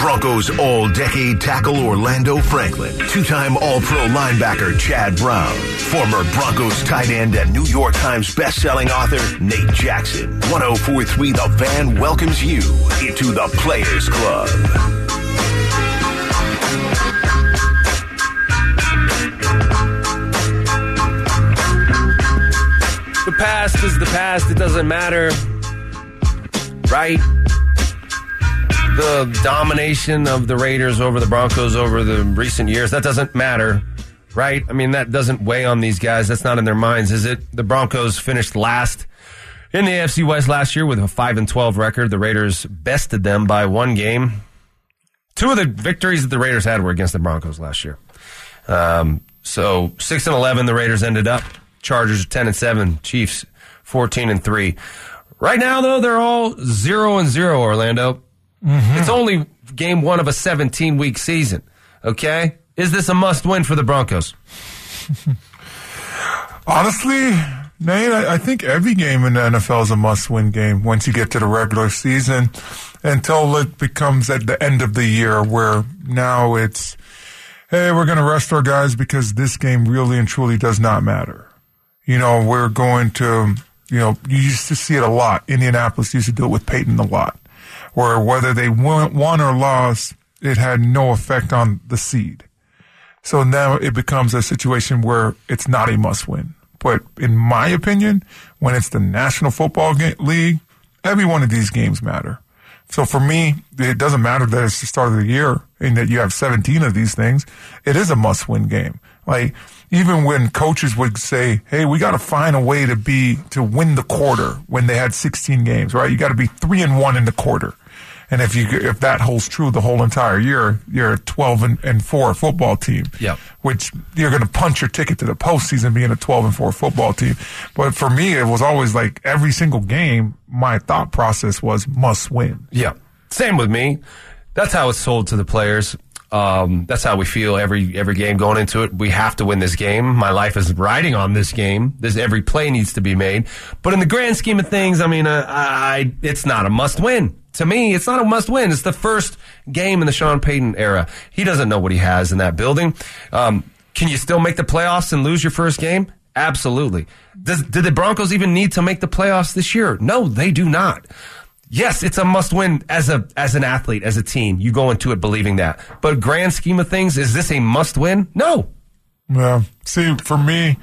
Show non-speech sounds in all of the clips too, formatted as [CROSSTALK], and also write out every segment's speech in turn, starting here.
Broncos all decade tackle Orlando Franklin, two time All Pro linebacker Chad Brown, former Broncos tight end and New York Times best-selling author Nate Jackson. 1043 The Fan welcomes you into the Players Club. The past is the past. It doesn't matter. Right? The domination of the Raiders over the Broncos over the recent years, that doesn't matter. Right? I mean, that doesn't weigh on these guys. That's not in their minds, is it? The Broncos finished last in the AFC West last year with a 5 and 12 record. The Raiders bested them by one game. Two of the victories that the Raiders had were against the Broncos last year. Um, so 6 and 11 the Raiders ended up. Chargers 10 and 7, Chiefs 14 and 3. Right now though, they're all 0 and 0 Orlando. Mm-hmm. It's only game 1 of a 17 week season. Okay? Is this a must win for the Broncos? [LAUGHS] Honestly, Nate, I, I think every game in the NFL is a must-win game once you get to the regular season, until it becomes at the end of the year where now it's, hey, we're going to rest our guys because this game really and truly does not matter. You know, we're going to, you know, you used to see it a lot. Indianapolis used to do it with Peyton a lot, where whether they won, won or lost, it had no effect on the seed. So now it becomes a situation where it's not a must win. But in my opinion, when it's the National Football League, every one of these games matter. So for me, it doesn't matter that it's the start of the year and that you have 17 of these things. It is a must win game. Like even when coaches would say, Hey, we got to find a way to be, to win the quarter when they had 16 games, right? You got to be three and one in the quarter. And if you, if that holds true the whole entire year, you're a 12 and, and 4 football team. Yep. Which you're going to punch your ticket to the postseason being a 12 and 4 football team. But for me, it was always like every single game, my thought process was must win. Yeah. Same with me. That's how it's sold to the players. Um, that's how we feel every every game going into it. We have to win this game. My life is riding on this game. This every play needs to be made. But in the grand scheme of things, I mean, uh, I it's not a must win. To me, it's not a must win. It's the first game in the Sean Payton era. He doesn't know what he has in that building. Um, can you still make the playoffs and lose your first game? Absolutely. Does, did the Broncos even need to make the playoffs this year? No, they do not. Yes, it's a must win as a as an athlete, as a team. You go into it believing that. But grand scheme of things, is this a must win? No. Yeah. See, for me,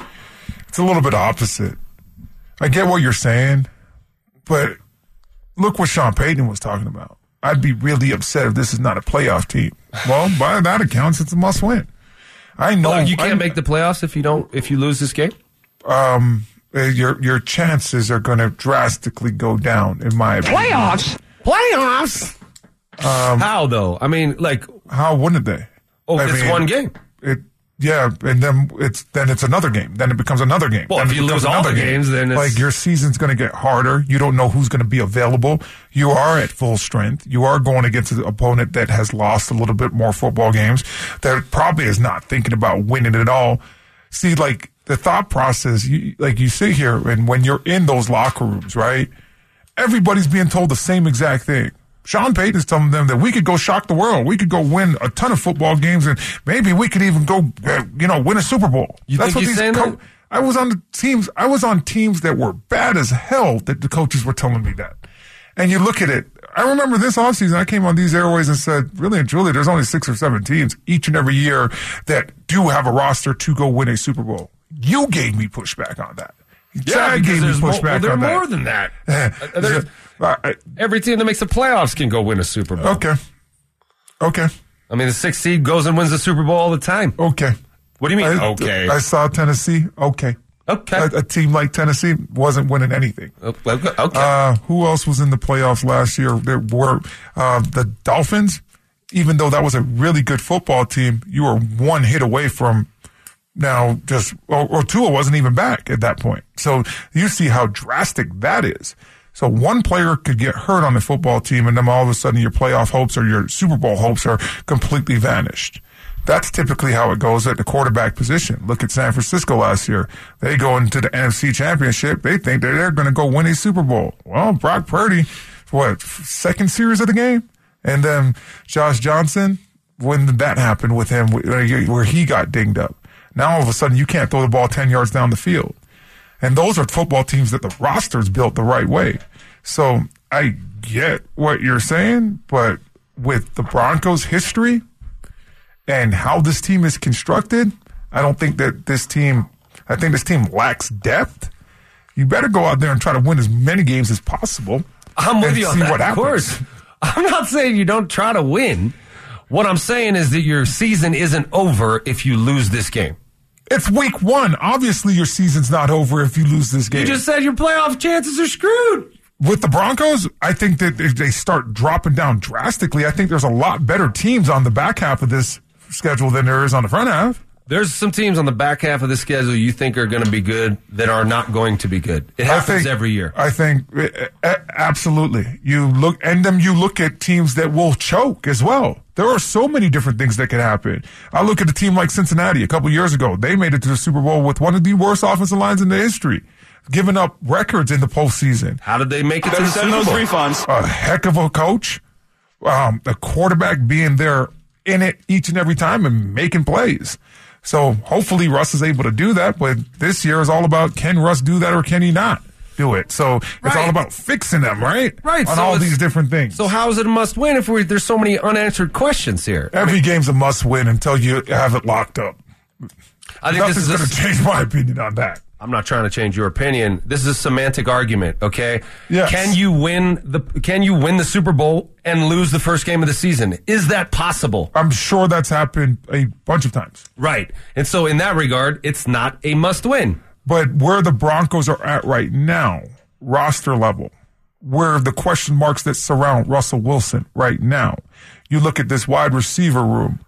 it's a little bit opposite. I get what you're saying, but look what Sean Payton was talking about. I'd be really upset if this is not a playoff team. Well, by that accounts, it's a must win. I know Well, you can't I- make the playoffs if you don't if you lose this game. um, uh, your your chances are going to drastically go down. In my opinion. Playoffs? Playoffs? Um, How though? I mean, like, how wouldn't they? oh, I it's mean, one game. It yeah, and then it's then it's another game. Then it becomes another game. Well, Then if you lose all the games, then it's- like your season's going to get harder. You don't know who's going to be available. You are at full strength. You are going against an opponent that has lost a little bit more football games. That probably is not thinking about winning at all. See, like the thought process, you, like you sit here and when you're in those locker rooms, right? Everybody's being told the same exact thing. Sean Payton's telling them that we could go shock the world. We could go win a ton of football games, and maybe we could even go, uh, you know, win a Super Bowl. You think he's saying that? I was on the teams. I was on teams that were bad as hell. That the coaches were telling me that. And you look at it. I remember this offseason, I came on these airways and said, really and truly, there's only six or seven teams each and every year that do have a roster to go win a Super Bowl. You gave me pushback on that. Chad because gave me there's more, pushback well, on that. more than that. [LAUGHS] Uh, there's- every team that makes the playoffs can go win a Super Bowl. okay. Okay. I mean, the sixth seed goes and wins the Super Bowl all the time. Okay. What do you mean? I, okay. I saw Tennessee. Okay. okay. A, a team like Tennessee wasn't winning anything. okay. okay. Uh, who else was in the playoffs last year? There were uh, the Dolphins. Even though that was a really good football team, you were one hit away from now just or, or Tua wasn't even back at that point. So you see how drastic that is. So one player could get hurt on the football team, and then all of a sudden your playoff hopes or your Super Bowl hopes are completely vanished. That's typically how it goes at the quarterback position. Look at San Francisco last year. They go into the NFC Championship. They think that they're going to go win a Super Bowl. Well, Brock Purdy, what second series of the game? And then Josh Johnson, when did that happen with him where he got dinged up? Now all of a sudden you can't throw the ball 10 yards down the field. And those are football teams that the roster's built the right way. So I get what you're saying, but with the Broncos' history and how this team is constructed, I don't think that this team, I think this team lacks depth. You better go out there and try to win as many games as possible. I'm with you on that. Of course. I'm not saying you don't try to win. What I'm saying is that your season isn't over if you lose this game. It's week one. Obviously, your season's not over if you lose this game. You just said your playoff chances are screwed. With the Broncos, I think that if they start dropping down drastically, I think there's a lot better teams on the back half of this schedule than there is on the front half. There's some teams on the back half of the schedule you think are going to be good that are not going to be good. It happens think, every year. I think uh, absolutely. You look and then you look at teams that will choke as well. There are so many different things that could happen. I look at a team like Cincinnati a couple years ago. They made it to the Super Bowl with one of the worst offensive lines in the history, giving up records in the postseason. How did they make it to the Super Bowl? those refunds. A heck of a coach, um, a quarterback being there in it each and every time and making plays. So hopefully Russ is able to do that. But this year is all about can Russ do that or can he not? Do it. So it's all about fixing them, right? Right. On so all these different things. So how is it a must win if there's so many unanswered questions here? Every I mean, game's a must win until you have it locked up. I think Nothing's going to change my opinion on that. I'm not trying to change your opinion. This is a semantic argument, okay? Yes. Can you win the Can you win the Super Bowl and lose the first game of the season? Is that possible? I'm sure that's happened a bunch of times. Right. And so in that regard, it's not a must win. But where the Broncos are at right now, roster level, where the question marks that surround Russell Wilson right now, you look at this wide receiver room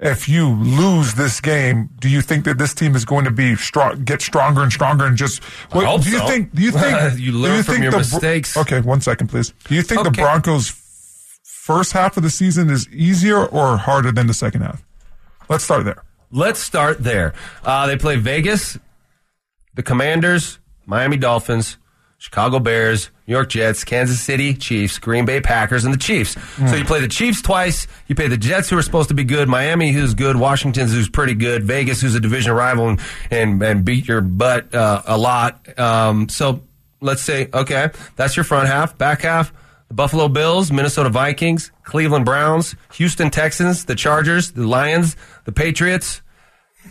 if you lose this game, do you think that this team is going to be strong, get stronger and stronger, and just? What, do you so. think? Do you [LAUGHS] think you learn you from think your the, mistakes? Okay, one second, please. Do you think okay. the Broncos' first half of the season is easier or harder than the second half? Let's start there. Let's start there. Uh, they play Vegas, the Commanders, Miami Dolphins, Chicago Bears, New York Jets, Kansas City Chiefs, Green Bay Packers, and the Chiefs. Mm. So you play the Chiefs twice. You play the Jets, who are supposed to be good, Miami, who's good, Washington, who's pretty good, Vegas, who's a division rival and and, and beat your butt uh, a lot. Um, so let's say, okay, that's your front half. Back half, the Buffalo Bills, Minnesota Vikings, Cleveland Browns, Houston Texans, the Chargers, the Lions, the Patriots.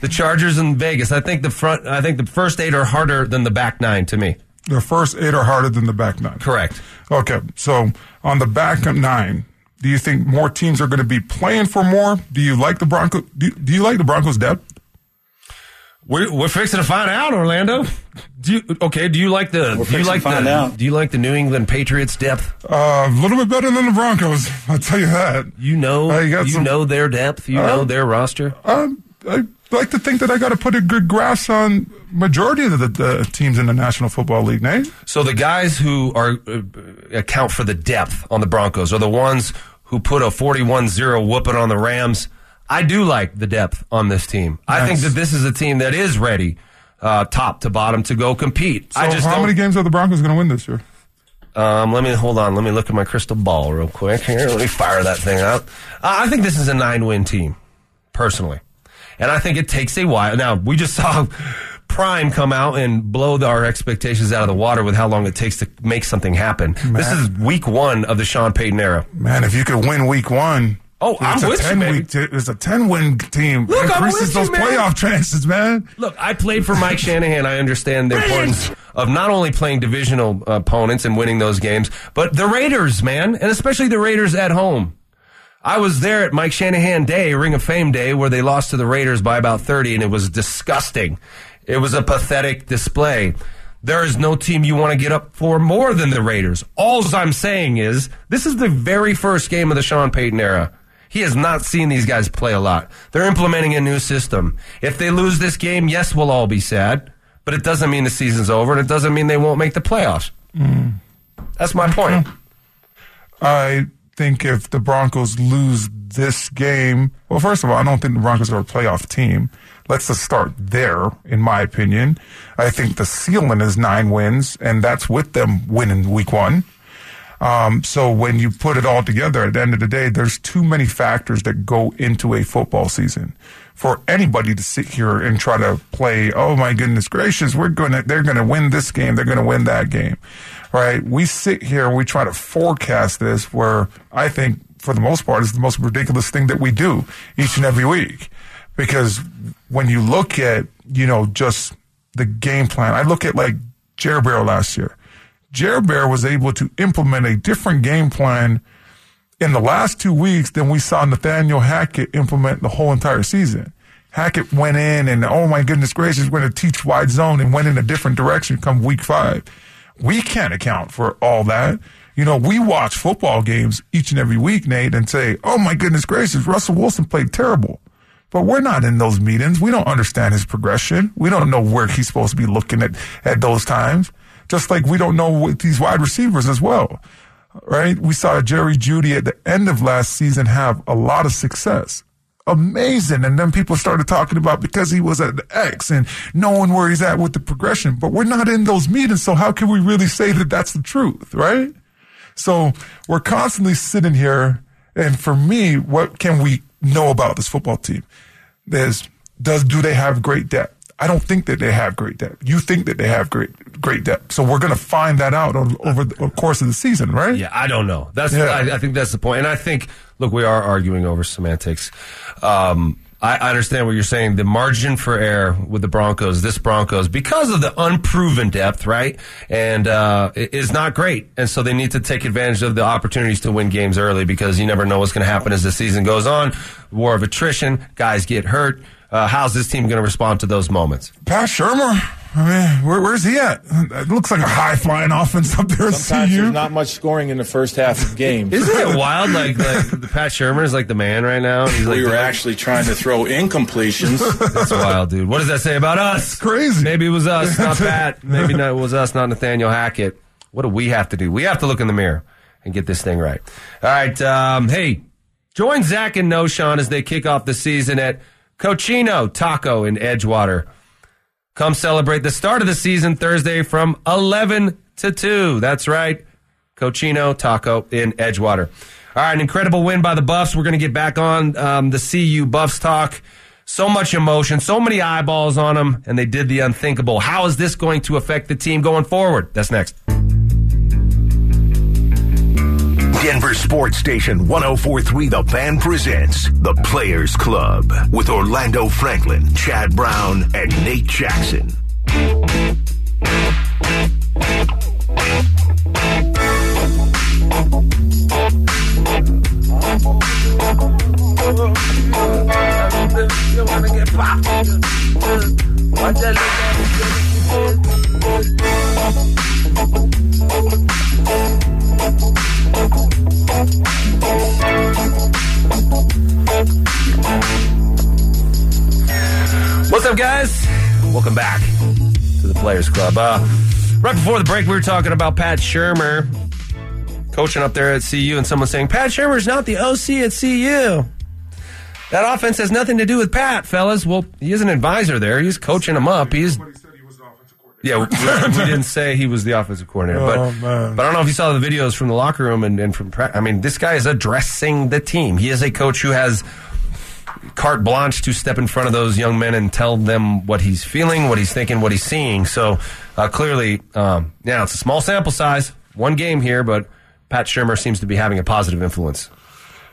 The Chargers in Vegas. I think the front. I think the first eight are harder than the back nine to me. The first eight are harder than the back nine. Correct. Okay, so on the back nine, do you think more teams are going to be playing for more? Do you like the Broncos? Do, do you like the Broncos' depth? We're, we're fixing to find out, Orlando. Do you, okay? Do you like the? We're do you like the? Out. Do you like the New England Patriots depth? Uh, a little bit better than the Broncos. [LAUGHS] I'll tell you that. You know, uh, you, you some, know their depth. You uh, know their roster. Um, I like to think that I got to put a good grasp on majority of the, the, teams in the National Football League, Nate. So the guys who are uh, account for the depth on the Broncos are the ones who put a 41-0 whooping on the Rams. I do like the depth on this team. Nice. I think that this is a team that is ready, uh, top to bottom, to go compete. So I just how many games are the Broncos going to win this year? Um, let me hold on. Let me look at my crystal ball real quick here. Let me fire that thing up. Uh, I think this is a nine-win team, personally. And I think it takes a while. Now, we just [LAUGHS] saw Prime come out and blow the, our expectations out of the water with how long it takes to make something happen. Man. This is week one of the Sean Payton era. Man, if you could win week one. Oh, I'm with 10 you, week, It's a 10 win team. Look, increases those you, playoff chances, man. Look, I played for Mike Shanahan. I understand the importance of not only playing divisional opponents and winning those games, but the Raiders, man, and especially the Raiders at home. I was there at Mike Shanahan Day, Ring of Fame Day, where they lost to the Raiders by about 30, and it was disgusting. It was a pathetic display. There is no team you want to get up for more than the Raiders. All I'm saying is, this is the very first game of the Sean Payton era. He has not seen these guys play a lot. They're implementing a new system. If they lose this game, yes, we'll all be sad, but it doesn't mean the season's over, and it doesn't mean they won't make the playoffs. Mm. That's my point. I think if the Broncos lose this game, well, first of all, I don't think the Broncos are a playoff team. Let's just start there, in my opinion. I think the ceiling is nine wins, and that's with them winning week one. Um, so when you put it all together, at the end of the day, there's too many factors that go into a football season for anybody to sit here and try to play. Oh my goodness gracious, we're gonna, they're gonna win this game, they're gonna win that game, right? We sit here and we try to forecast this, where I think for the most part is the most ridiculous thing that we do each and every week, because when you look at you know just the game plan, I look at like Jer Bear last year. Jer Bear was able to implement a different game plan in the last two weeks than we saw Nathaniel Hackett implement the whole entire season. Hackett went in and, oh my goodness gracious, we're going to teach wide zone and went in a different direction come week five. We can't account for all that. You know, we watch football games each and every week, Nate, and say, oh my goodness gracious, Russell Wilson played terrible. But we're not in those meetings. We don't understand his progression. We don't know where he's supposed to be looking at at those times. Just like we don't know with these wide receivers as well right? We saw Jerry Jeudy at the end of last season have a lot of success. Amazing. And then people started talking about because he was at the X and knowing where he's at with the progression. But we're not in those meetings. So how can we really say that that's the truth, right? So we're constantly sitting here. And for me, what can we know about this football team? There's, does, do they have great depth? I don't think that they have great depth. You think that they have great great depth. So we're going to find that out over the course of the season, right? Yeah, I don't know. That's yeah. I, I, think that's the point. And I think look, we are arguing over semantics. Um, I, understand what you're saying. The margin for error with the Broncos, this Broncos, because of the unproven depth, right, and uh, is not great. And so they need to take advantage of the opportunities to win games early because you never know what's going to happen as the season goes on. War of attrition, guys get hurt uh, how's this team going to respond to those moments? Pat Shurmur. I mean, where, where's he at? It looks like a high flying offense up there. Sometimes there's not much scoring in the first half of games. Isn't it [LAUGHS] wild? Like, like the Pat Shurmur is like the man right now. He's like we were actually trying to throw incompletions. That's wild, dude. What does that say about us? It's crazy. Maybe it was us, not [LAUGHS] Pat. Maybe not, it was us, not Nathaniel Hackett. What do we have to do? We have to look in the mirror and get this thing right. All right. Um, hey, join Zach and Knowshon as they kick off the season at Cochino Taco in Edgewater. Come celebrate the start of the season Thursday from 11 to 2. That's right. Cochino Taco in Edgewater. All right, an incredible win by the Buffs. We're going to get back on um, the CU Buffs talk. So much emotion, so many eyeballs on them, and they did the unthinkable. How is this going to affect the team going forward? That's next. Denver Sports Station 1043 The Fan presents The Players Club with Orlando Franklin, Chad Brown, and Nate Jackson. What's up, guys? Welcome back to the Players Club. Uh, right before the break, we were talking about Pat Shurmur coaching up there at CU, and someone saying Pat Shurmur's not the OC at CU. That offense has nothing to do with Pat, fellas. Well, he is an advisor there. He's coaching him up. He's yeah, we, we, [LAUGHS] didn't say he was the offensive coordinator, but oh, but I don't know if you saw the videos from the locker room and, and from. I mean, this guy is addressing the team. He is a coach who has carte blanche to step in front of those young men and tell them what he's feeling, what he's thinking, what he's seeing. So uh, clearly, um, yeah, it's a small sample size, one game here, but Pat Shurmur seems to be having a positive influence.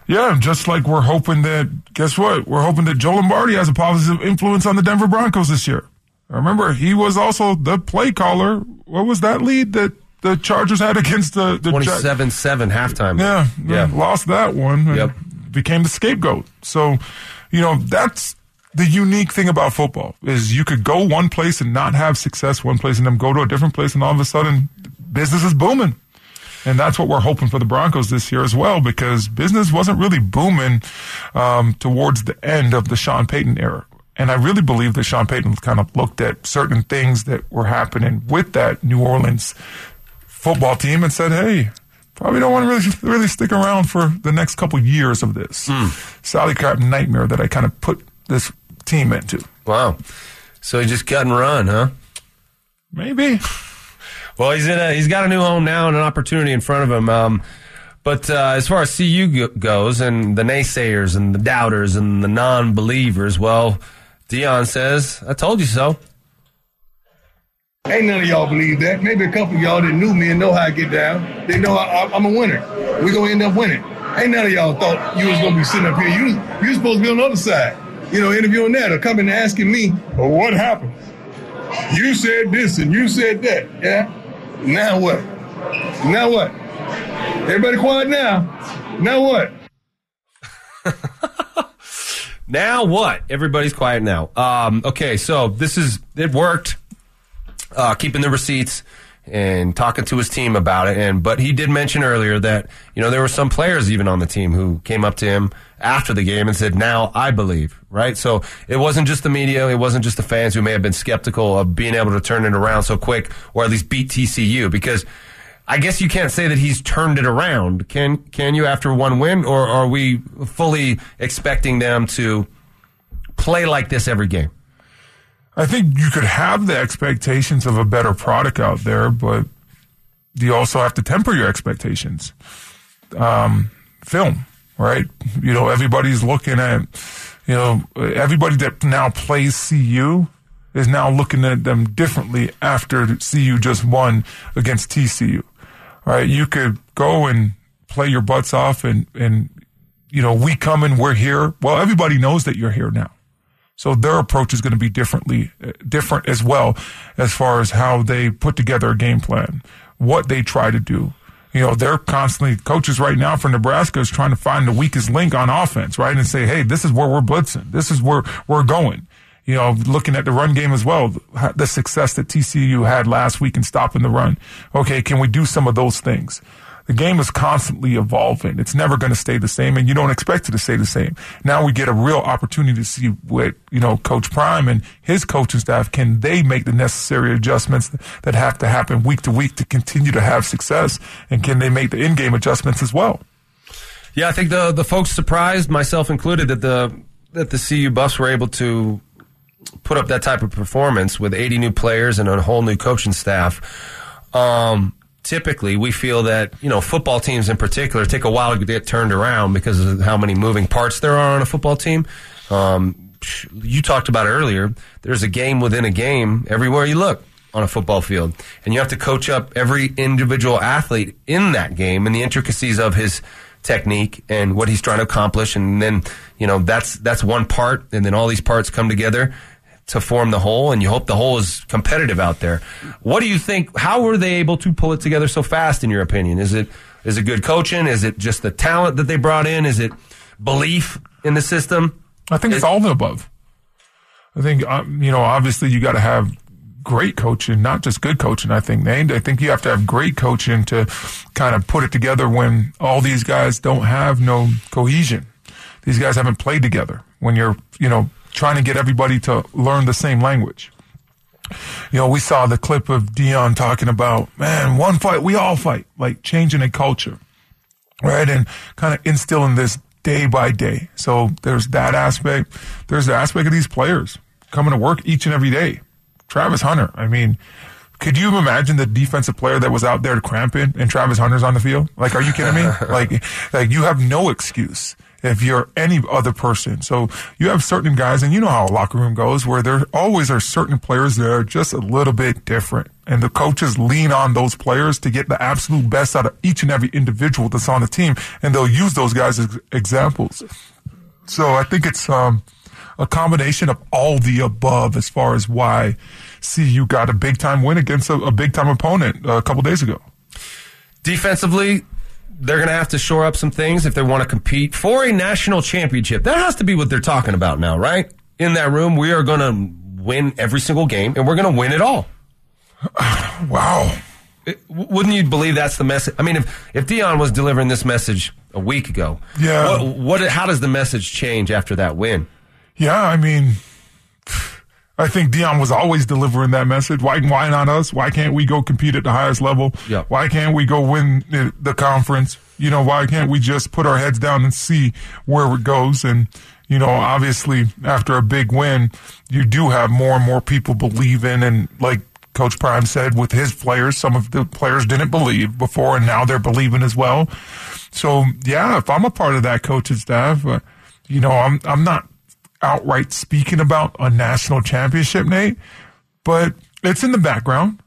Yeah, just like we're hoping that. Guess what? We're hoping that Joe Lombardi has a positive influence on the Denver Broncos this year. Remember, he was also the play caller. What was that lead that the Chargers had against the, the 27 7 halftime? Yeah, yeah. Lost that one. Yep. Became the scapegoat. So, you know, that's the unique thing about football is you could go one place and not have success one place and then go to a different place and all of a sudden business is booming. And that's what we're hoping for the Broncos this year as well, because business wasn't really booming um, towards the end of the Sean Payton era. And I really believe that Sean Payton kind of looked at certain things that were happening with that New Orleans football team and said, hey, probably don't want to really, really stick around for the next couple years of this mm. salary cap nightmare that I kind of put this team into. Wow. So he just cut and run, huh? Maybe. Well, he's in a he's got a new home now and an opportunity in front of him. Um, but uh, as far as CU go- goes, and the naysayers and the doubters and the non-believers, well, Deion says, "I told you so." Ain't none of y'all believe that. Maybe a couple of y'all that knew me and know how I get down. They know I, am a winner. We're gonna end up winning. Ain't none of y'all thought you was gonna be sitting up here. You you supposed to be on the other side, you know, interviewing that or coming and asking me, well, what happened? You said this and you said that. Yeah. Now what? Now what? Everybody quiet now. Now what? [LAUGHS] now what? Everybody's quiet now. Um, okay, so this is it worked. Uh, keeping the receipts and talking to his team about it. And but he did mention earlier that you know there were some players even on the team who came up to him after the game and said, "Now I believe." Right. So it wasn't just the media, it wasn't just the fans who may have been skeptical of being able to turn it around so quick, or at least beat TCU because. I guess you can't say that he's turned it around. Can can you after one win, or are we fully expecting them to play like this every game? I think you could have the expectations of a better product out there, but you also have to temper your expectations. Um, film, right? You know, everybody's looking at, you know, everybody that now plays CU is now looking at them differently after CU just won against TCU, right? You could go and play your butts off and, and, you know, we come and we're here. Well, everybody knows that you're here now. So their approach is going to be differently, uh, different as well as far as how they put together a game plan, what they try to do. You know, they're constantly coaches right now for Nebraska is trying to find the weakest link on offense, right? And say, hey, this is where we're blitzing. This is where we're going. You know, looking at the run game as well, the success that TCU had last week in stopping the run. Okay, can we do some of those things? the game is constantly evolving. It's never going to stay the same, and you don't expect it to stay the same. Now we get a real opportunity to see what you know, Coach Prime and his coaching staff can they make the necessary adjustments that have to happen week to week to continue to have success, and can they make the in-game adjustments as well? Yeah, I think the the folks surprised, myself included, that the that the CU Buffs were able to put up that type of performance with 80 new players and a whole new coaching staff. Um, typically we feel that you know football teams in particular take a while to get turned around because of how many moving parts there are on a football team. Um, you talked about earlier. There's a game within a game everywhere you look on a football field, and you have to coach up every individual athlete in that game and the intricacies of his technique and what he's trying to accomplish. And then you know that's that's one part, and then all these parts come together to form the whole, and you hope the whole is competitive out there. What do you think? How were they able to pull it together so fast? In your opinion, is it is it good coaching? Is it just the talent that they brought in? Is it belief in the system? I think it's all of the above. I think um, you know, obviously, you got to have great coaching, not just good coaching. I think Nate. I think you have to have great coaching to kind of put it together when all these guys don't have no cohesion. These guys haven't played together. When you're, you know, trying to get everybody to learn the same language. You know, we saw the clip of Deion talking about, man, one fight, we all fight, like changing a culture, right? And kind of instilling this day by day. So there's that aspect. There's the aspect of these players coming to work each and every day. Travis Hunter, I mean, could you imagine the defensive player that was out there cramping and Travis Hunter's on the field? Like, are you kidding me? [LAUGHS] like, like you have no excuse if you're any other person. So you have certain guys, and you know how a locker room goes, where there always are certain players that are just a little bit different. And the coaches lean on those players to get the absolute best out of each and every individual that's on the team. And they'll use those guys as examples. So I think it's, um, a combination of all the above as far as why CU got a big time win against a, a big time opponent uh, a couple days ago. Defensively, they're going to have to shore up some things if they want to compete for a national championship. That has to be what they're talking about now, right? In that room, we are going to win every single game and we're going to win it all. [SIGHS] wow. It, wouldn't you believe that's the message? I mean, if, if Deion was delivering this message a week ago, yeah. What, what, how does the message change after that win? Yeah, I mean, I think Deion was always delivering that message. Why, why not us? Why can't we go compete at the highest level? Yeah. Why can't we go win the conference? You know, why can't we just put our heads down and see where it goes? And, you know, obviously after a big win, you do have more and more people believing and like Coach Prime said with his players, some of the players didn't believe before, and now they're believing as well. So yeah, if I'm a part of that coaching staff, uh, you know, I'm I'm not outright speaking about a national championship, Nate, but it's in the background.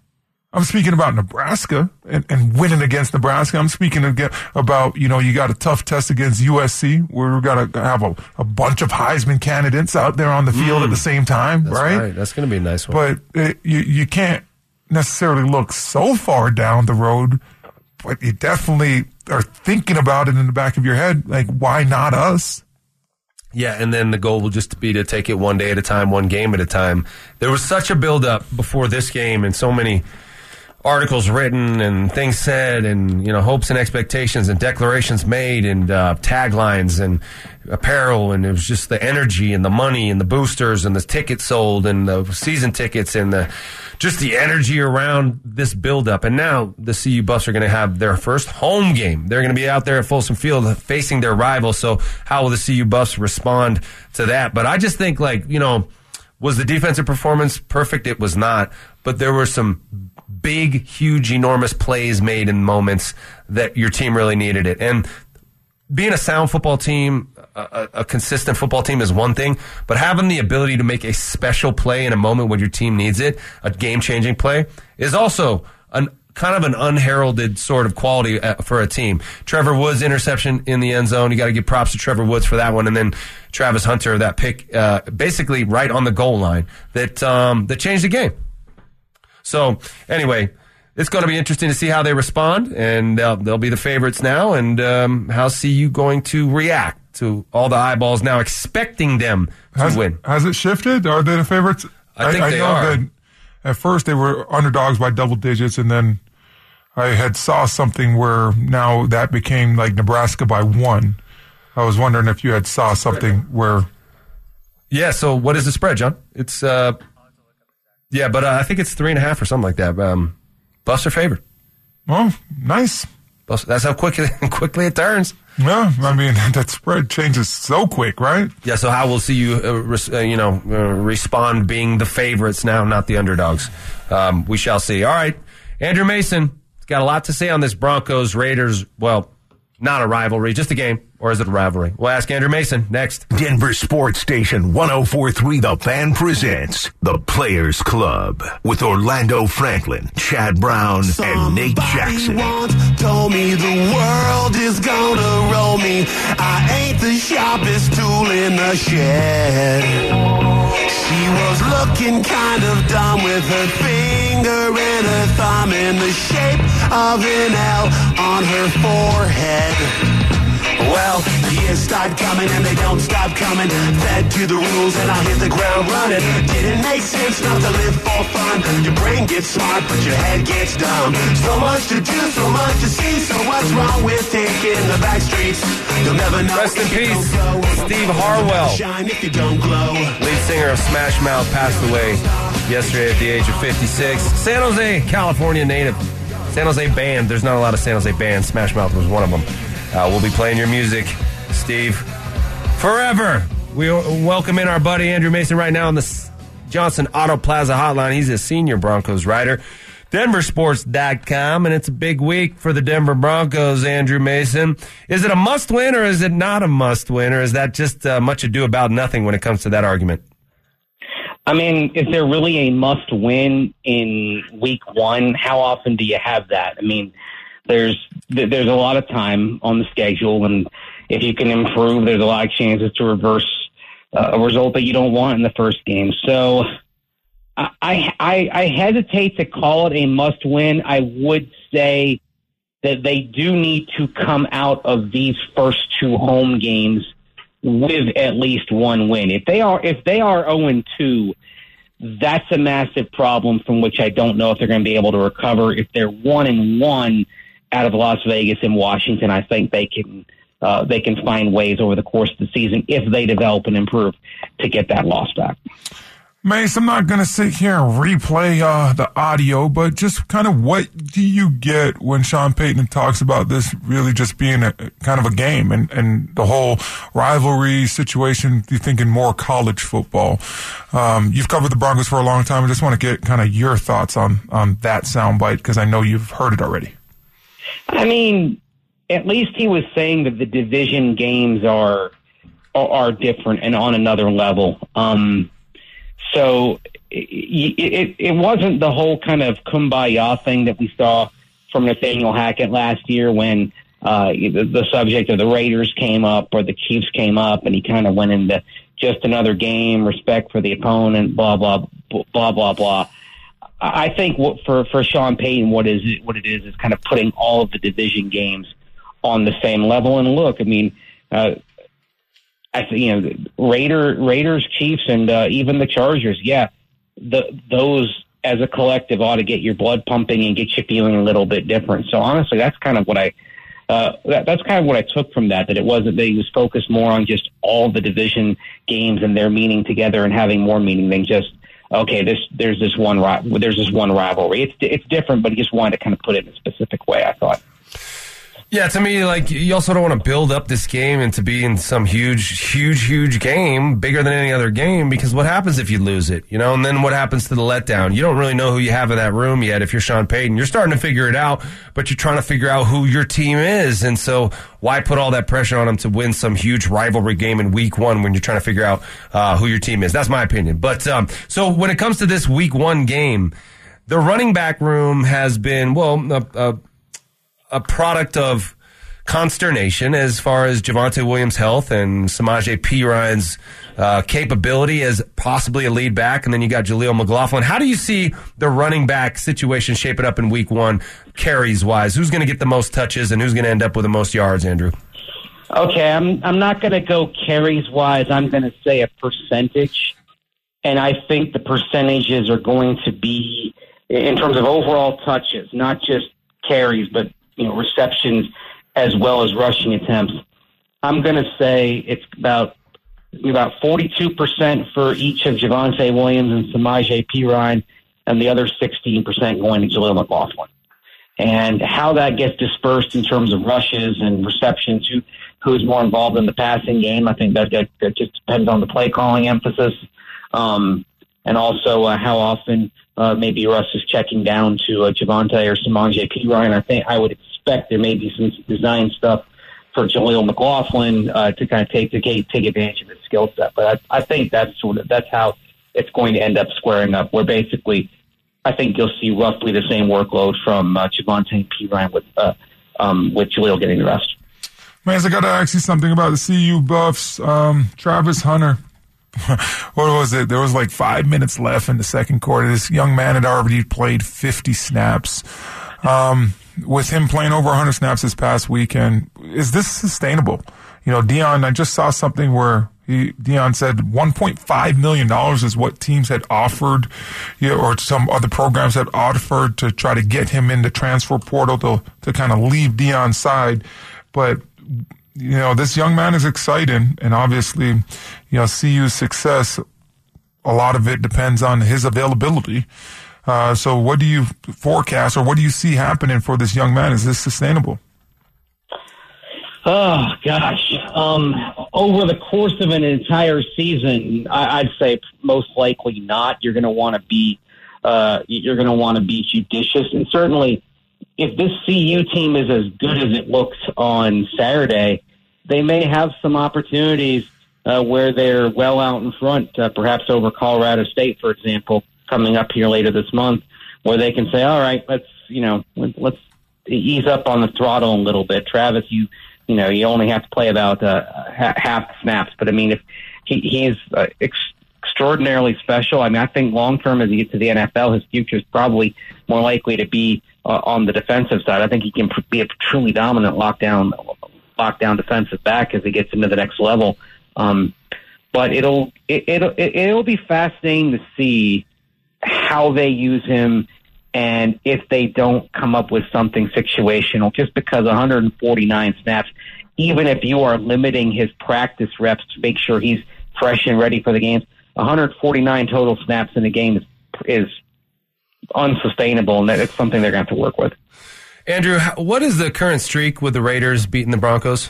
I'm speaking about Nebraska and, and winning against Nebraska. I'm speaking again about, you know, you got a tough test against USC. We're going to have a, a bunch of Heisman candidates out there on the field at mm. the same time, That's right? right. That's going to be a nice one. But it, you, you can't necessarily look so far down the road, but you definitely are thinking about it in the back of your head. Like, why not us? Yeah, and then the goal will just be to take it one day at a time, one game at a time. There was such a buildup before this game, and so many articles written and things said, and you know hopes and expectations and declarations made, and uh, taglines and apparel, and it was just the energy and the money and the boosters and the tickets sold and the season tickets and the just the energy around this buildup. And now the CU Buffs are going to have their first home game. They're going to be out there at Folsom Field facing their rival. So how will the CU Buffs respond to that? But I just think like, you know, was the defensive performance perfect? It was not, but there were some big, huge, enormous plays made in moments that your team really needed it. And being a sound football team, a, a, consistent football team is one thing, but having the ability to make a special play in a moment when your team needs it, a game changing play, is also an kind of an unheralded sort of quality uh, for a team. Trevor Woods interception in the end zone. You got to give props to Trevor Woods for that one, and then Travis Hunter that pick, uh, basically right on the goal line that um, that changed the game. So anyway, it's going to be interesting to see how they respond, and they'll, they'll be the favorites now. And um, how you going to react to all the eyeballs now expecting them to has, win? Has it shifted? Are they the favorites? I think I, they know are. that at first they were underdogs by double digits, and then I had saw something where now that became like Nebraska by one. I was wondering if you had saw something where Yeah. So what is the spread, John? It's uh, yeah, but uh, I think it's three and a half or something like that. Um, Buffs are favored. oh nice. Buffs, that's how quickly [LAUGHS] quickly it turns. Yeah, I mean [LAUGHS] that spread changes so quick, right? Yeah. So how will CU, uh, res, uh, you know, uh, respond being the favorites now, not the underdogs? Um, we shall see. All right, Andrew Mason has got a lot to say on this Broncos Raiders. Well, not a rivalry, just a game, or is it rivalry? We'll ask Andrew Mason next. Denver Sports Station 1043 The Fan presents The Players Club with Orlando Franklin, Chad Brown, and Nate Jackson. once told me the world is gonna roll me. I ain't the sharpest tool in the shed. She was looking kind of dumb with her finger and her thumb in the shape of an L on her forehead. Well, years start coming and they don't stop coming. Fed to the rules and I hit the ground running. Didn't make sense not to live for fun. Your brain gets smart, but your head gets dumb. So much to do, so much to see. So what's wrong with taking the back streets? You'll never know. Rest in peace. Steve Harwell. Shine if you don't glow. Lead singer of Smash Mouth passed away yesterday at the age of 56. San Jose, California native. San Jose band. There's not a lot of San Jose bands. Smash Mouth was one of them. Uh, we'll be playing your music, Steve, forever. We welcome in our buddy Andrew Mason right now on the Johnson Auto Plaza hotline. He's a senior Broncos writer. DenverSports.com, and it's a big week for the Denver Broncos, Andrew Mason. Is it a must win or is it not a must win, or is that just uh, much ado about nothing when it comes to that argument? I mean, is there really a must win in week one? How often do you have that? I mean, there's there's a lot of time on the schedule, and if you can improve, there's a lot of chances to reverse uh, a result that you don't want in the first game. So, I I, I hesitate to call it a must win. I would say that they do need to come out of these first two home games with at least one win. If they are if they are 0 2, that's a massive problem from which I don't know if they're going to be able to recover. If they're one and one out of Las Vegas and Washington, I think they can uh, they can find ways over the course of the season if they develop and improve to get that loss back. Mace, I'm not going to sit here and replay uh, the audio, but just kind of what do you get when Sean Payton talks about this really just being a kind of a game and, and the whole rivalry situation? You thinking more college football? Um, you've covered the Broncos for a long time. I just want to get kind of your thoughts on on that soundbite because I know you've heard it already. I mean, at least he was saying that the division games are are, are different and on another level. Um, so it, it, it wasn't the whole kind of kumbaya thing that we saw from Nathaniel Hackett last year when uh, the, the subject of the Raiders came up or the Chiefs came up, and he kind of went into just another game, respect for the opponent, blah blah blah blah blah. I think what, for for Sean Payton, what is what it is is kind of putting all of the division games on the same level. And look, I mean, uh, I think you know Raider, Raiders, Chiefs, and uh, even the Chargers. Yeah, the those as a collective ought to get your blood pumping and get you feeling a little bit different. So honestly, that's kind of what I. Uh, that, that's kind of what I took from that. That it wasn't that he was focused more on just all the division games and their meaning together and having more meaning than just okay. This there's this one there's this one rivalry. It's it's different, but he just wanted to kind of put it in a specific way. I thought. Yeah, to me, like you also don't want to build up this game into being some huge, huge, huge game, bigger than any other game. Because what happens if you lose it, you know? And then what happens to the letdown? You don't really know who you have in that room yet. If you're Sean Payton, you're starting to figure it out, but you're trying to figure out who your team is. And so, why put all that pressure on them to win some huge rivalry game in Week One when you're trying to figure out uh, who your team is? That's my opinion. But um, so when it comes to this Week One game. The running back room has been, well, uh, uh, a product of consternation as far as Javonte Williams' health and Samaje Perine's uh, capability as possibly a lead back, and then you got Jaleel McLaughlin. How do you see the running back situation shaping up in Week One, carries wise? Who's going to get the most touches and who's going to end up with the most yards, Andrew? Okay, I'm I'm not going to go carries wise. I'm going to say a percentage, and I think the percentages are going to be in terms of overall touches, not just carries, but you know receptions as well as rushing attempts. I'm going to say it's about about 42% for each of Javonte Williams and Samaje Perine, and the other 16% going to Jaleel McLaughlin. And how that gets dispersed in terms of rushes and receptions, who who's more involved in the passing game, I think that that, that just depends on the play calling emphasis, um, and also uh, how often uh, maybe Russ is checking down to uh, Javonte or Samaje Perine. I think I would expect there may be some design stuff for Jaleel McLaughlin uh, to kind of take, take take advantage of his skill set. But I, I think that's sort of that's how it's going to end up squaring up. Where basically, I think you'll see roughly the same workload from uh, Javonte and Perine with uh, um, with Jaleel getting the rest. Man, I got to ask you something about the CU Buffs. Um, Travis Hunter. [LAUGHS] what was it? There was like five minutes left in the second quarter. This young man had already played 50 snaps. Um, with him playing over 100 snaps this past weekend, is this sustainable? You know, Deion, I just saw something where he, Deion said 1.5 million dollars is what teams had offered, you know, or some other programs had offered to try to get him in the transfer portal to to kind of leave Deion's side. But you know, this young man is exciting, and obviously, you know, CU's success. A lot of it depends on his availability. Uh, so, what do you forecast, or what do you see happening for this young man? Is this sustainable? Oh gosh! Um, over the course of an entire season, I, would say most likely not. You're going to want to be uh, you're going to want to be judicious, and certainly, if this CU team is as good as it looks on Saturday, they may have some opportunities uh, where they're well out in front, uh, perhaps over Colorado State, for example coming up here later this month where they can say, all right, let's, you know, let's ease up on the throttle a little bit. Travis, you, you know, you only have to play about uh, half the snaps. But I mean, if he, he is uh, ex- extraordinarily special, I mean, I think long term as he gets to the NFL, his future is probably more likely to be uh, on the defensive side. I think he can be a truly dominant lockdown, lockdown defensive back as he gets into the next level. Um, but it'll it, it'll it'll be fascinating to see how they use him and if they don't come up with something situational, just because 149 snaps, even if you are limiting his practice reps to make sure he's fresh and ready for the games, 149 total snaps in a game is, is unsustainable, and that it's something they're going to have to work with. Andrew, what is the current streak with the Raiders beating the Broncos?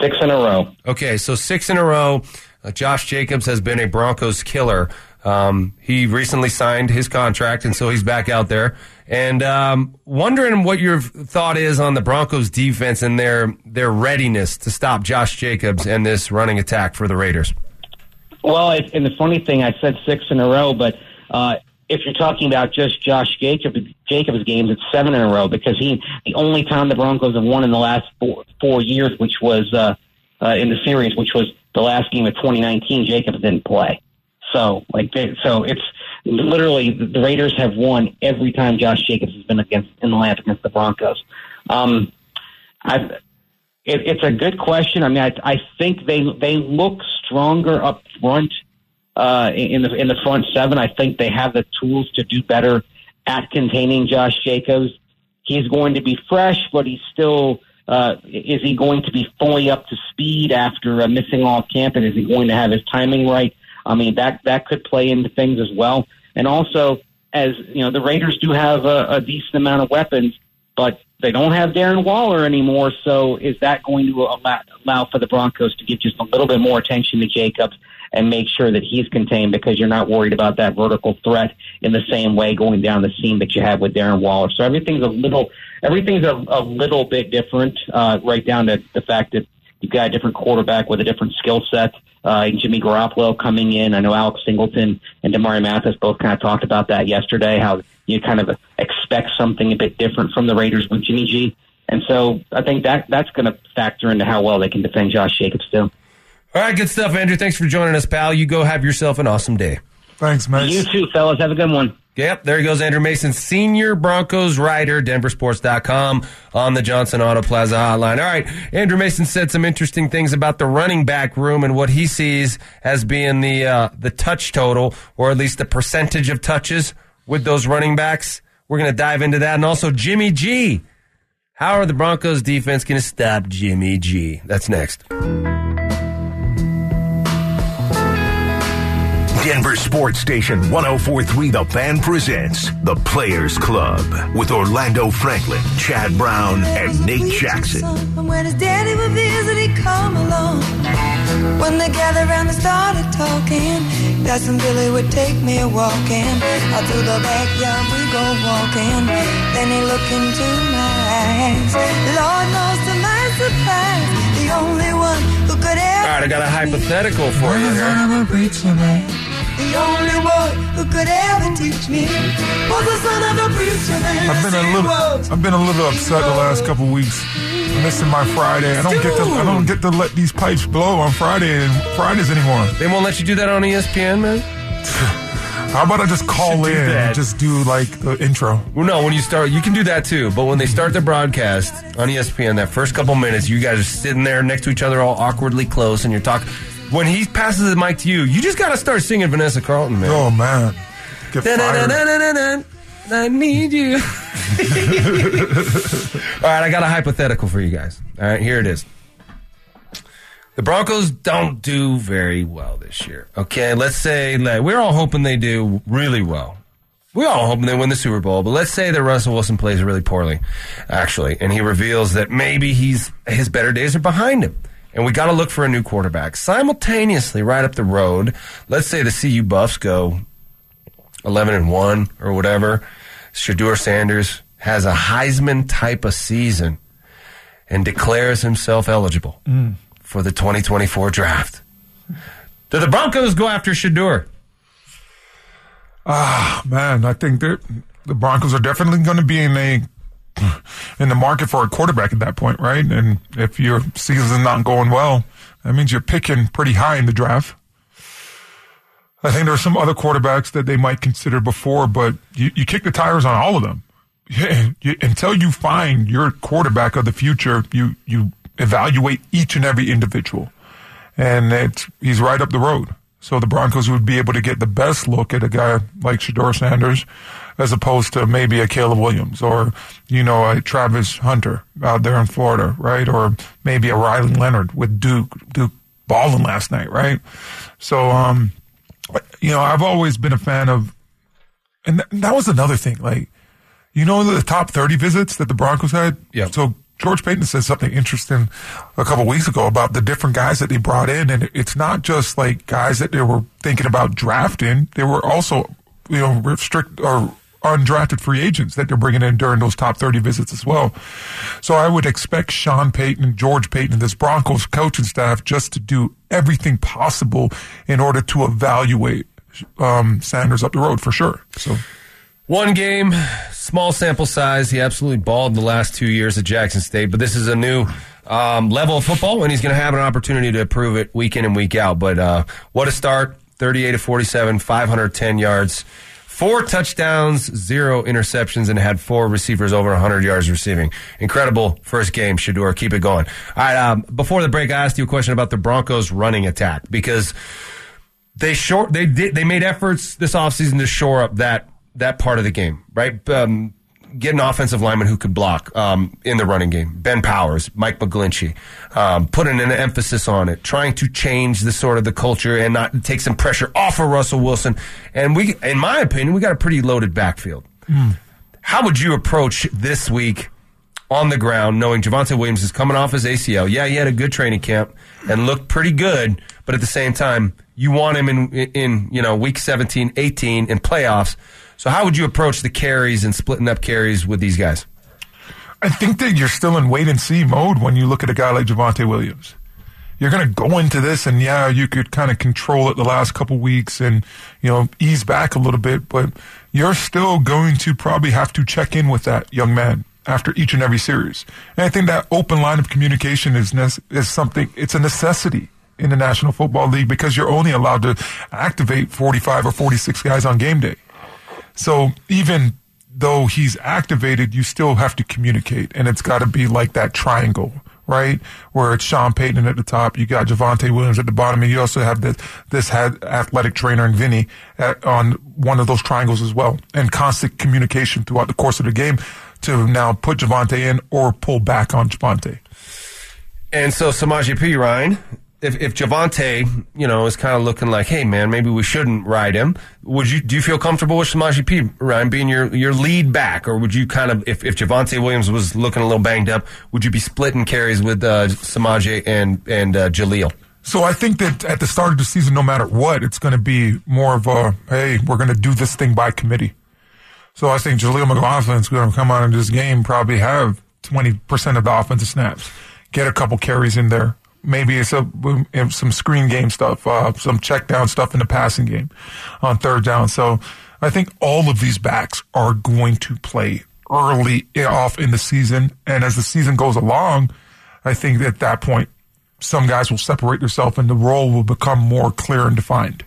Six in a row. Okay, so six in a row. Uh, Josh Jacobs has been a Broncos killer. Um, he recently signed his contract, and so he's back out there. And um, wondering what your thought is on the Broncos defense and their their readiness to stop Josh Jacobs and this running attack for the Raiders. Well, it, and the funny thing, I said six in a row, but uh, if you're talking about just Josh Jacobs, Jacobs games, it's seven in a row because he the only time the Broncos have won in the last four, four years, which was uh, uh, in the series, which was the last game of 2019, Jacobs didn't play. So like, they, so it's literally the Raiders have won every time Josh Jacobs has been against in the last against the Broncos. Um, I've it, it's a good question. I mean, I, I think they they look stronger up front uh, in the in the front seven. I think they have the tools to do better at containing Josh Jacobs. He's going to be fresh, but he's still. Uh, is he going to be fully up to speed after uh, missing off camp, and is he going to have his timing right? I mean, that that could play into things as well. And also, as you know, the Raiders do have a, a decent amount of weapons, but they don't have Darren Waller anymore. So is that going to allow, allow for the Broncos to give just a little bit more attention to Jacobs and make sure that he's contained because you're not worried about that vertical threat in the same way going down the seam that you have with Darren Waller. So everything's a little everything's a, a little bit different, uh, right down to the fact that you've got a different quarterback with a different skill set. Uh, Jimmy Garoppolo coming in. I know Alex Singleton and Damarri Mathis both kind of talked about that yesterday. How you kind of expect something a bit different from the Raiders with Jimmy G. And so I think that that's going to factor into how well they can defend Josh Jacobs too. All right, good stuff, Andrew. Thanks for joining us, pal. You go have yourself an awesome day. Thanks, man. You too, fellas. Have a good one. Yep, there he goes, Andrew Mason, senior Broncos writer, denversports.com on the Johnson Auto Plaza hotline. All right, Andrew Mason said some interesting things about the running back room and what he sees as being the uh, the touch total, or at least the percentage of touches with those running backs. We're going to dive into that. And also Jimmy G. How are the Broncos defense going to stop Jimmy G? That's next. Denver Sports Station 1043 The Fan presents The Players Club with Orlando Franklin, Chad Brown, and Nate Jackson. And when his daddy would visit, he'd come along. When they gathered around and started talking, Cousin Billy would take me walking. Out through the backyard we go walking. Then he looked into my eyes. Lord knows to my surprise, the only one who could ever. All right, I got a hypothetical for you here. The only one who could ever teach me was the son of a preacher man. I've been a little, I've been a little upset the last couple weeks, missing my Friday. I don't get to, I don't get to let these pipes blow on Friday and Fridays anymore. They won't let you do that on ESPN, man? [LAUGHS] How about I just call in that. and just do like the intro? Well, no, when you start, you can do that too. But when they start the broadcast on ESPN, that first couple minutes, you guys are sitting there next to each other, all awkwardly close, and you're talking. When he passes the mic to you, you just got to start singing Vanessa Carlton, man. Oh man, get fired. I need you. [LAUGHS] all right, I got a hypothetical for you guys. All right, here it is. The Broncos don't do very well this year. Okay, let's say like, we're all hoping they do really well. We're all hoping they win the Super Bowl, but let's say that Russell Wilson plays really poorly, actually, and he reveals that maybe he's his better days are behind him, and we got to look for a new quarterback. Simultaneously, right up the road, let's say the CU Buffs go 11 and 1 or whatever. Shedeur Sanders has a Heisman type of season and declares himself eligible for the 2024 draft. Do the Broncos go after Shedeur? Ah, man, I think they're, the Broncos are definitely going to be in a in the market for a quarterback at that point, right? And if your season's not going well, that means you're picking pretty high in the draft. I think there are some other quarterbacks that they might consider before, but you, you kick the tires on all of them. [LAUGHS] Until you find your quarterback of the future, you you evaluate each and every individual, and it's he's right up the road. So the Broncos would be able to get the best look at a guy like Shedeur Sanders, as opposed to maybe a Caleb Williams or you know a Travis Hunter out there in Florida, right? Or maybe a Riley Leonard with Duke Duke balling last night, right? So um, you know, I've always been a fan of, and th- that was another thing. Like, you know, the top 30 visits that the Broncos had? Yeah. So George Paton said something interesting a couple weeks ago about the different guys that they brought in. And it's not just like guys that they were thinking about drafting. They were also, you know, restrict or undrafted free agents that they're bringing in during those top 30 visits as well. So I would expect Sean Payton George Paton and this Broncos coaching staff just to do everything possible in order to evaluate um, Sanders up the road for sure. So One game, small sample size. He absolutely balled the last two years at Jackson State, but this is a new um, level of football, and he's going to have an opportunity to prove it week in and week out. But uh, what a start! 38 to 47, 510 yards, four touchdowns, zero interceptions, and had four receivers over 100 yards receiving. Incredible first game, Shedeur. Keep it going. All right, um, before the break, I asked you a question about the Broncos' running attack because they short they did they made efforts this offseason to shore up that that part of the game, right? Um, get an offensive lineman who could block um, in the running game. Ben Powers, Mike McGlinchey, um, putting an emphasis on it, trying to change the sort of the culture and not take some pressure off of Russell Wilson. And we, in my opinion, we got a pretty loaded backfield. How would you approach this week on the ground, knowing Javonte Williams is coming off his ACL? Yeah, he had a good training camp and looked pretty good, but at the same time, you want him in in you know week 17, 18 in playoffs. So how would you approach the carries and splitting up carries with these guys? I think that you're still in wait and see mode when you look at a guy like Javonte Williams. You're going to go into this, and yeah, you could kind of control it the last couple weeks and you know ease back a little bit, but you're still going to probably have to check in with that young man after each and every series. And I think that open line of communication is is something. It's a necessity in the National Football League because you're only allowed to activate 45 or 46 guys on game day. So even though he's activated, you still have to communicate, and it's got to be like that triangle, right? Where it's Sean Payton at the top, you got Javonte Williams at the bottom, and you also have this this head athletic trainer and Vinny at, on one of those triangles as well, and constant communication throughout the course of the game to now put Javonte in or pull back on Javonte. And so Samaje P. Ryan, if if Javonte, you know, is kind of looking like, hey man, maybe we shouldn't ride him. Would you do you feel comfortable with Samaje Perine being your your lead back, or would you kind of if if Javonte Williams was looking a little banged up, would you be splitting carries with uh, Samaje and and uh, Jaleel? So I think that at the start of the season, no matter what, it's going to be more of a, hey, we're going to do this thing by committee. So I think Jaleel McLaughlin is going to come out in this game, probably have 20% of the offensive snaps, get a couple carries in there. Maybe it's a, some screen game stuff, uh, some check down stuff in the passing game on third down. So I think all of these backs are going to play early off in the season. And as the season goes along, I think at that point, some guys will separate themselves and the role will become more clear and defined.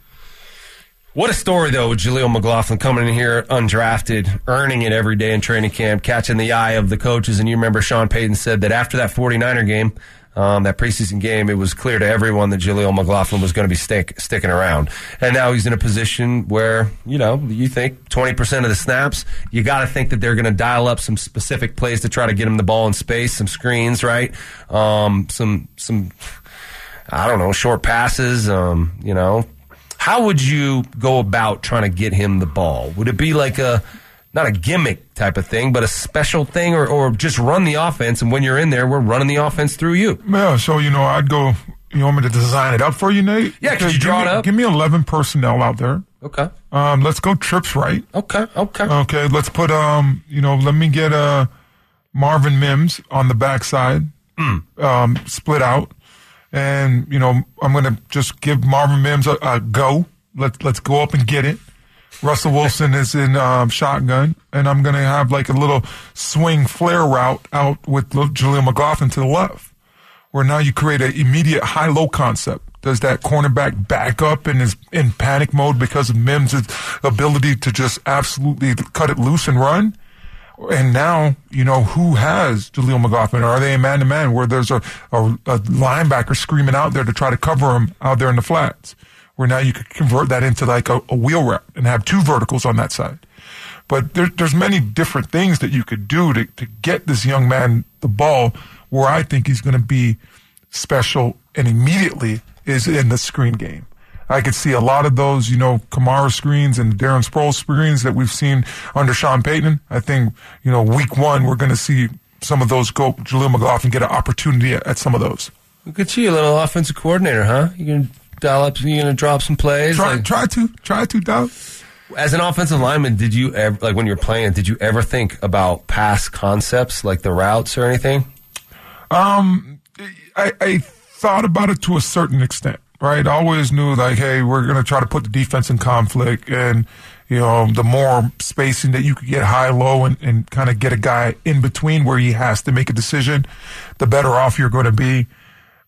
What a story, though, with Jaleel McLaughlin coming in here undrafted, earning it every day in training camp, catching the eye of the coaches. And you remember Sean Payton said that after that 49er game, um, that preseason game, it was clear to everyone that Jaleel McLaughlin was going to be stick, sticking around. And now he's in a position where, you know, you think 20% of the snaps, you got to think that they're going to dial up some specific plays to try to get him the ball in space, some screens, right? Um, some, some, I don't know, short passes, um, you know. How would you go about trying to get him the ball? Would it be like a, not a gimmick type of thing, but a special thing, or, or just run the offense? And when you're in there, we're running the offense through you. Yeah, so, you know, I'd go, you want me to design it up for you, Nate? Yeah, Okay, you draw give it me, up? Give me 11 personnel out there. Okay. Um, let's go trips right. Okay. Okay. Okay, let's put, um, you know, let me get uh, Marvin Mims on the backside, um, split out. And, you know, I'm going to just give Marvin Mims a, a go. Let's, let's go up and get it. Russell Wilson is in um, shotgun, and I'm going to have like a little swing flare route out with Jaleel McLaughlin to the left, where now you create an immediate high-low concept. Does that cornerback back up and is in panic mode because of Mims' ability to just absolutely cut it loose and run? And now, you know, who has Jaleel McLaughlin? Are they a man to man where there's a, a, a linebacker screaming out there to try to cover him out there in the flats? Where now you could convert that into like a, a wheel route and have two verticals on that side. But there, there's many different things that you could do to, to get this young man the ball where I think he's going to be special and immediately is in the screen game. I could see a lot of those, you know, Kamara screens and Darren Sproles screens that we've seen under Sean Payton. I think, you know, week one, we're going to see some of those go, Jaleel McLaughlin get an opportunity at, some of those. Look at you, a little offensive coordinator, huh? You gonna up? You gonna drop some plays? Try, Like- try to, try to, Doug. As an offensive lineman, did you ever, like when you're playing, did you ever think about pass concepts like the routes or anything? Um, I, I thought about it to a certain extent, right? I always knew like, hey, we're going to try to put the defense in conflict and, you know, the more spacing that you could get high, low and, and kind of get a guy in between where he has to make a decision, the better off you're going to be.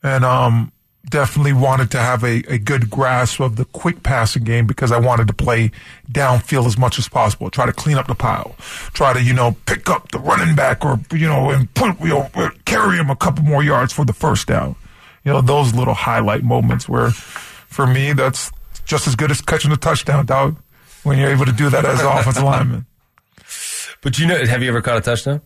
And, um, definitely wanted to have a, a good grasp of the quick passing game because I wanted to play downfield as much as possible. Try to clean up the pile. Try to, you know, pick up the running back or, you know, and put, you know, uh, carry him a couple more yards for the first down. You know, those little highlight moments where for me, that's just as good as catching a touchdown, dog, when you're able to do that as an offensive lineman. [LAUGHS] But you know, have you ever caught a touchdown?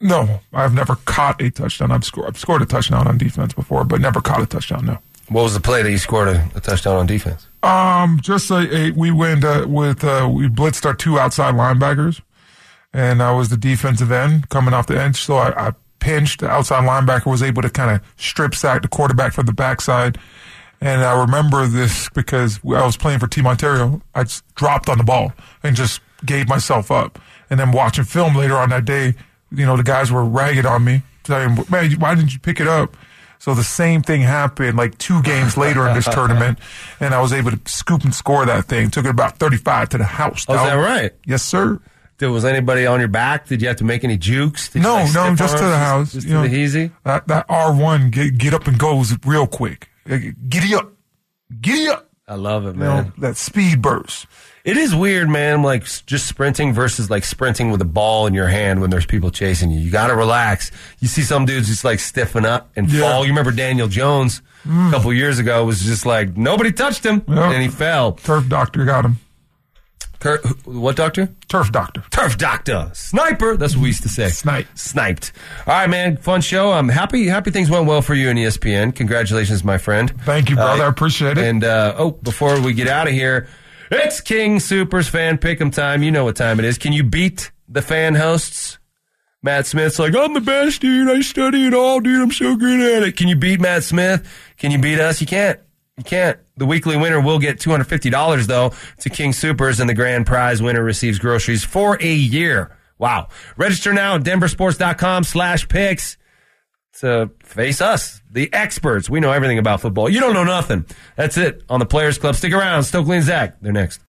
No, I've never caught a touchdown. I've scored, I've scored a touchdown on defense before, but never caught a touchdown, no. What was the play that you scored a, a touchdown on defense? Um, just a, a we went uh, with uh, we blitzed our two outside linebackers, and I was the defensive end coming off the edge. So I, I pinched the outside linebacker was able to kind of strip sack the quarterback from the backside. And I remember this because I was playing for Team Ontario. I just dropped on the ball and just gave myself up. And then watching film later on that day, you know, the guys were ragged on me, saying, man, why didn't you pick it up? So the same thing happened like two games later in this [LAUGHS] tournament, and I was able to scoop and score that thing. Took it about 35 to the house. Oh, is that right? Yes, sir. Did, was anybody on your back? Did you have to make any jukes? Did you, No, like, no, just to the house. Just you to know, the easy? That, that R1 get, get up and goes real quick. Giddy up. Giddy up. I love it, You know, man. that speed burst. It is weird, man. Like just sprinting versus like sprinting with a ball in your hand when there's people chasing you. You got to relax. You see some dudes just like stiffen up and Yeah. fall. You remember Daniel Jones mm. a couple years ago was just like nobody touched him Yeah. and he fell. Turf doctor got him. Kurt, what doctor? Turf doctor. Turf doctor, sniper. That's what we used to say. Snipe. sniped. All right, man. Fun show. I'm happy. Happy things went well for you and ESPN. Congratulations, my friend. Thank you, uh, brother. I appreciate it. And uh, oh, before we get out of here, it's King Supers fan pick'em time. You know what time it is. Can you beat the fan hosts? Matt Smith's like, I'm the best, dude. I study it all, dude. I'm so good at it. Can you beat Matt Smith? Can you beat us? You can't. You can't. The weekly winner will get $250 though to King Supers and the grand prize winner receives groceries for a year. Wow. Register now at denversports.com slash picks to face us, the experts. We know everything about football. You don't know nothing. That's it on the Players Club. Stick around. Stokley and Zach, they're next.